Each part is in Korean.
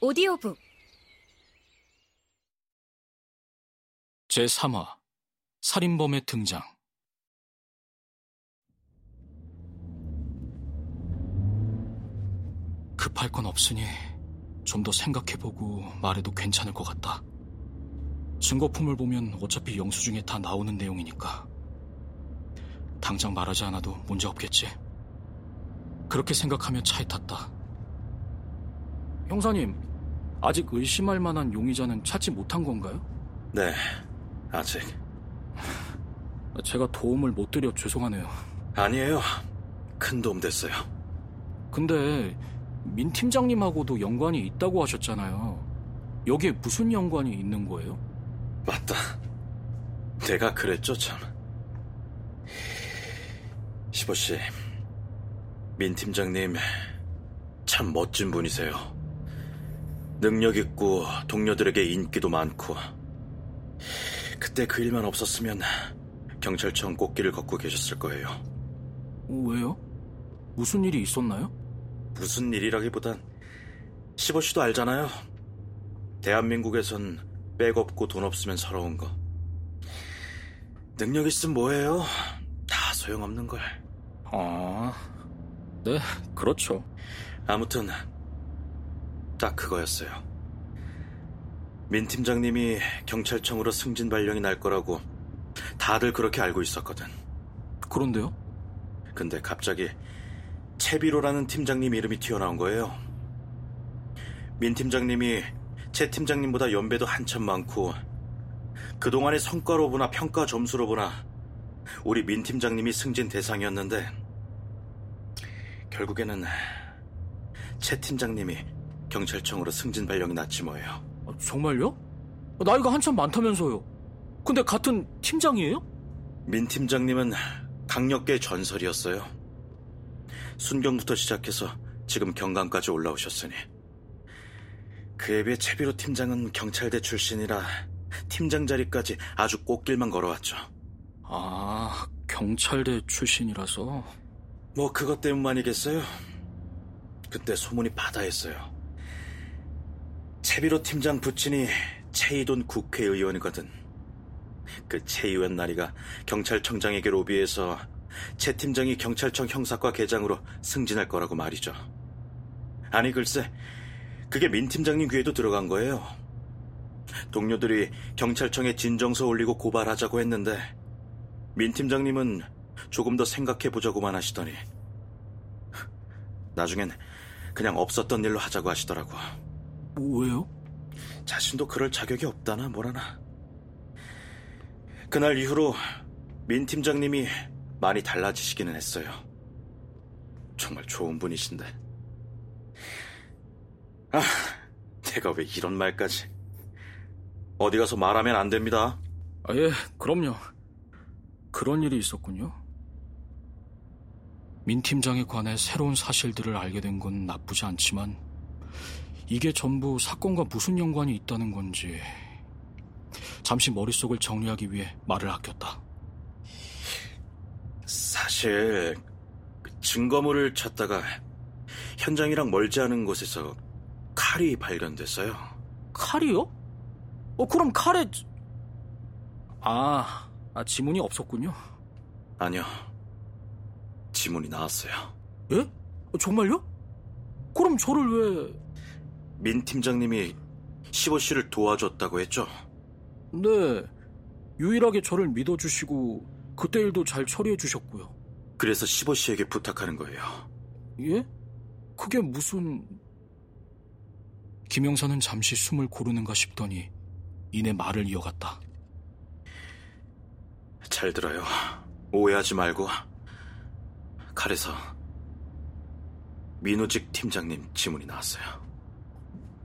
오디오북 제3화 살인범의 등장 급할 건 없으니 좀 더 생각해보고 말해도 괜찮을 것 같다. 증거품을 보면 어차피 영수증에 다 나오는 내용이니까 당장 말하지 않아도 문제 없겠지. 그렇게 생각하며 차에 탔다. 형사님, 아직 의심할 만한 용의자는 찾지 못한 건가요? 네, 아직. 제가 도움을 못 드려 죄송하네요. 아니에요. 큰 도움 됐어요. 근데 민 팀장님하고도 연관이 있다고 하셨잖아요. 여기에 무슨 연관이 있는 거예요? 맞다. 내가 그랬죠, 참. 시보 씨, 민 팀장님, 참 멋진 분이세요. 능력 있고 동료들에게 인기도 많고. 그때 그 일만 없었으면 경찰청 꽃길을 걷고 계셨을 거예요. 왜요? 무슨 일이 있었나요? 무슨 일이라기보단 시보 씨도 알잖아요. 대한민국에선 백 없고 돈 없으면 서러운 거. 능력 있으면 뭐해요? 다 소용없는 걸. 아, 네, 그렇죠. 아무튼 딱 그거였어요. 민 팀장님이 경찰청으로 승진 발령이 날 거라고 다들 그렇게 알고 있었거든. 그런데요? 근데 갑자기 채비로라는 팀장님 이름이 튀어나온 거예요. 민 팀장님이 채 팀장님보다 연배도 한참 많고 그동안의 성과로 보나 평가 점수로 보나 우리 민 팀장님이 승진 대상이었는데 결국에는 채 팀장님이 경찰청으로 승진 발령이 났지 뭐예요. 아, 정말요? 나이가 한참 많다면서요. 근데 같은 팀장이에요? 민 팀장님은 강력계 전설이었어요. 순경부터 시작해서 지금 경강까지 올라오셨으니 그에 비해 채비로 팀장은 경찰대 출신이라 팀장 자리까지 아주 꽃길만 걸어왔죠. 아, 경찰대 출신이라서 뭐 그것 때문만이겠어요? 그때 소문이 바다였어요. 채비로 팀장 부친이 최이돈 국회의원이거든. 그 최의원 나리가 경찰청장에게 로비해서 최 팀장이 경찰청 형사과 계장으로 승진할 거라고 말이죠. 아니 글쎄, 그게 민 팀장님 귀에도 들어간 거예요. 동료들이 경찰청에 진정서 올리고 고발하자고 했는데 민 팀장님은 조금 더 생각해 보자고만 하시더니 나중엔 그냥 없었던 일로 하자고 하시더라고. 왜요? 자신도 그럴 자격이 없다나 뭐라나. 그날 이후로 민 팀장님이 많이 달라지시기는 했어요. 정말 좋은 분이신데. 아, 내가 왜 이런 말까지. 어디 가서 말하면 안 됩니다. 아, 예, 그럼요. 그런 일이 있었군요. 민 팀장에 관해 새로운 사실들을 알게 된 건 나쁘지 않지만 이게 전부 사건과 무슨 연관이 있다는 건지 잠시 머릿속을 정리하기 위해 말을 아꼈다. 사실 증거물을 찾다가 현장이랑 멀지 않은 곳에서 칼이 발견됐어요. 칼이요? 어, 그럼 칼에 아, 아 지문이 없었군요. 아니요. 지문이 나왔어요. 예? 어, 정말요? 그럼 저를 왜... 민 팀장님이 시보 씨를 도와줬다고 했죠? 네, 유일하게 저를 믿어주시고 그때 일도 잘 처리해 주셨고요. 그래서 시보 씨에게 부탁하는 거예요. 예? 그게 무슨... 김영사는 잠시 숨을 고르는가 싶더니 이내 말을 이어갔다. 잘 들어요. 오해하지 말고 칼에서 민우직 팀장님 지문이 나왔어요.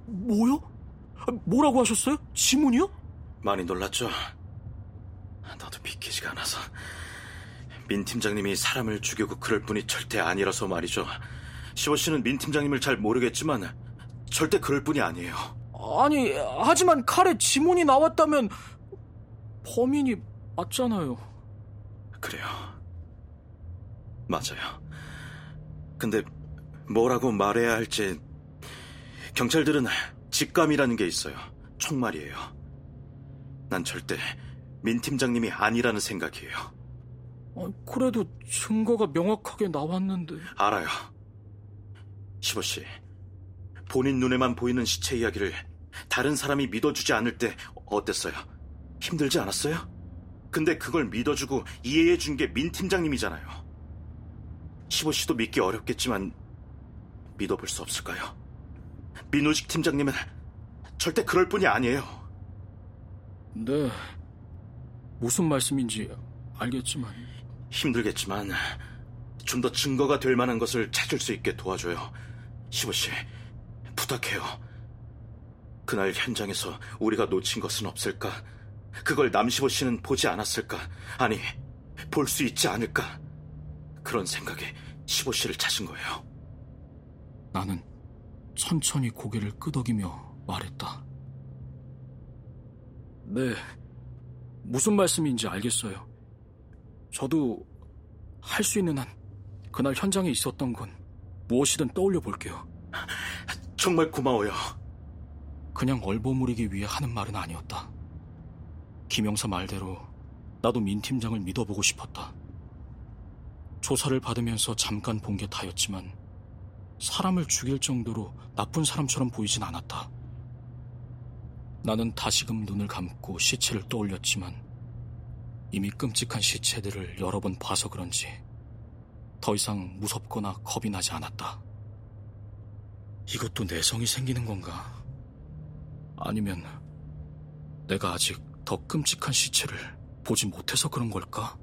뭐요? 아, 뭐라고 하셨어요? 지문이요? 많이 놀랐죠? 나도 믿기지가 않아서 민 팀장님이 사람을 죽이고 그럴 분이 절대 아니라서 말이죠. 시보 씨는 민 팀장님을 잘 모르겠지만 절대 그럴 분이 아니에요. 아니, 하지만 칼에 지문이 나왔다면 범인이 맞잖아요. 그래요. 맞아요. 근데 뭐라고 말해야 할지 경찰들은 직감이라는 게 있어요. 총말이에요. 난 절대 민 팀장님이 아니라는 생각이에요. 아, 그래도 증거가 명확하게 나왔는데. 알아요. 시보 씨, 본인 눈에만 보이는 시체 이야기를 다른 사람이 믿어주지 않을 때 어땠어요? 힘들지 않았어요? 근데 그걸 믿어주고 이해해 준 게 민 팀장님이잖아요. 시보 씨도 믿기 어렵겠지만 믿어볼 수 없을까요? 민우직 팀장님은 절대 그럴 뿐이 아니에요. 네. 무슨 말씀인지 알겠지만. 힘들겠지만 좀 더 증거가 될 만한 것을 찾을 수 있게 도와줘요. 시보 씨, 부탁해요. 그날 현장에서 우리가 놓친 것은 없을까? 그걸 남시보 씨는 보지 않았을까? 아니, 볼 수 있지 않을까? 그런 생각에 시보 씨를 찾은 거예요. 나는 천천히 고개를 끄덕이며 말했다. 네. 무슨 말씀인지 알겠어요. 저도 할 수 있는 한 그날 현장에 있었던 건 무엇이든 떠올려 볼게요. 정말 고마워요. 그냥 얼버무리기 위해 하는 말은 아니었다. 김영사 말대로 나도 민 팀장을 믿어보고 싶었다. 조사를 받으면서 잠깐 본 게 다였지만 사람을 죽일 정도로 나쁜 사람처럼 보이진 않았다. 나는 다시금 눈을 감고 시체를 떠올렸지만 이미 끔찍한 시체들을 여러 번 봐서 그런지 더 이상 무섭거나 겁이 나지 않았다. 이것도 내성이 생기는 건가? 아니면 내가 아직 더 끔찍한 시체를 보지 못해서 그런 걸까?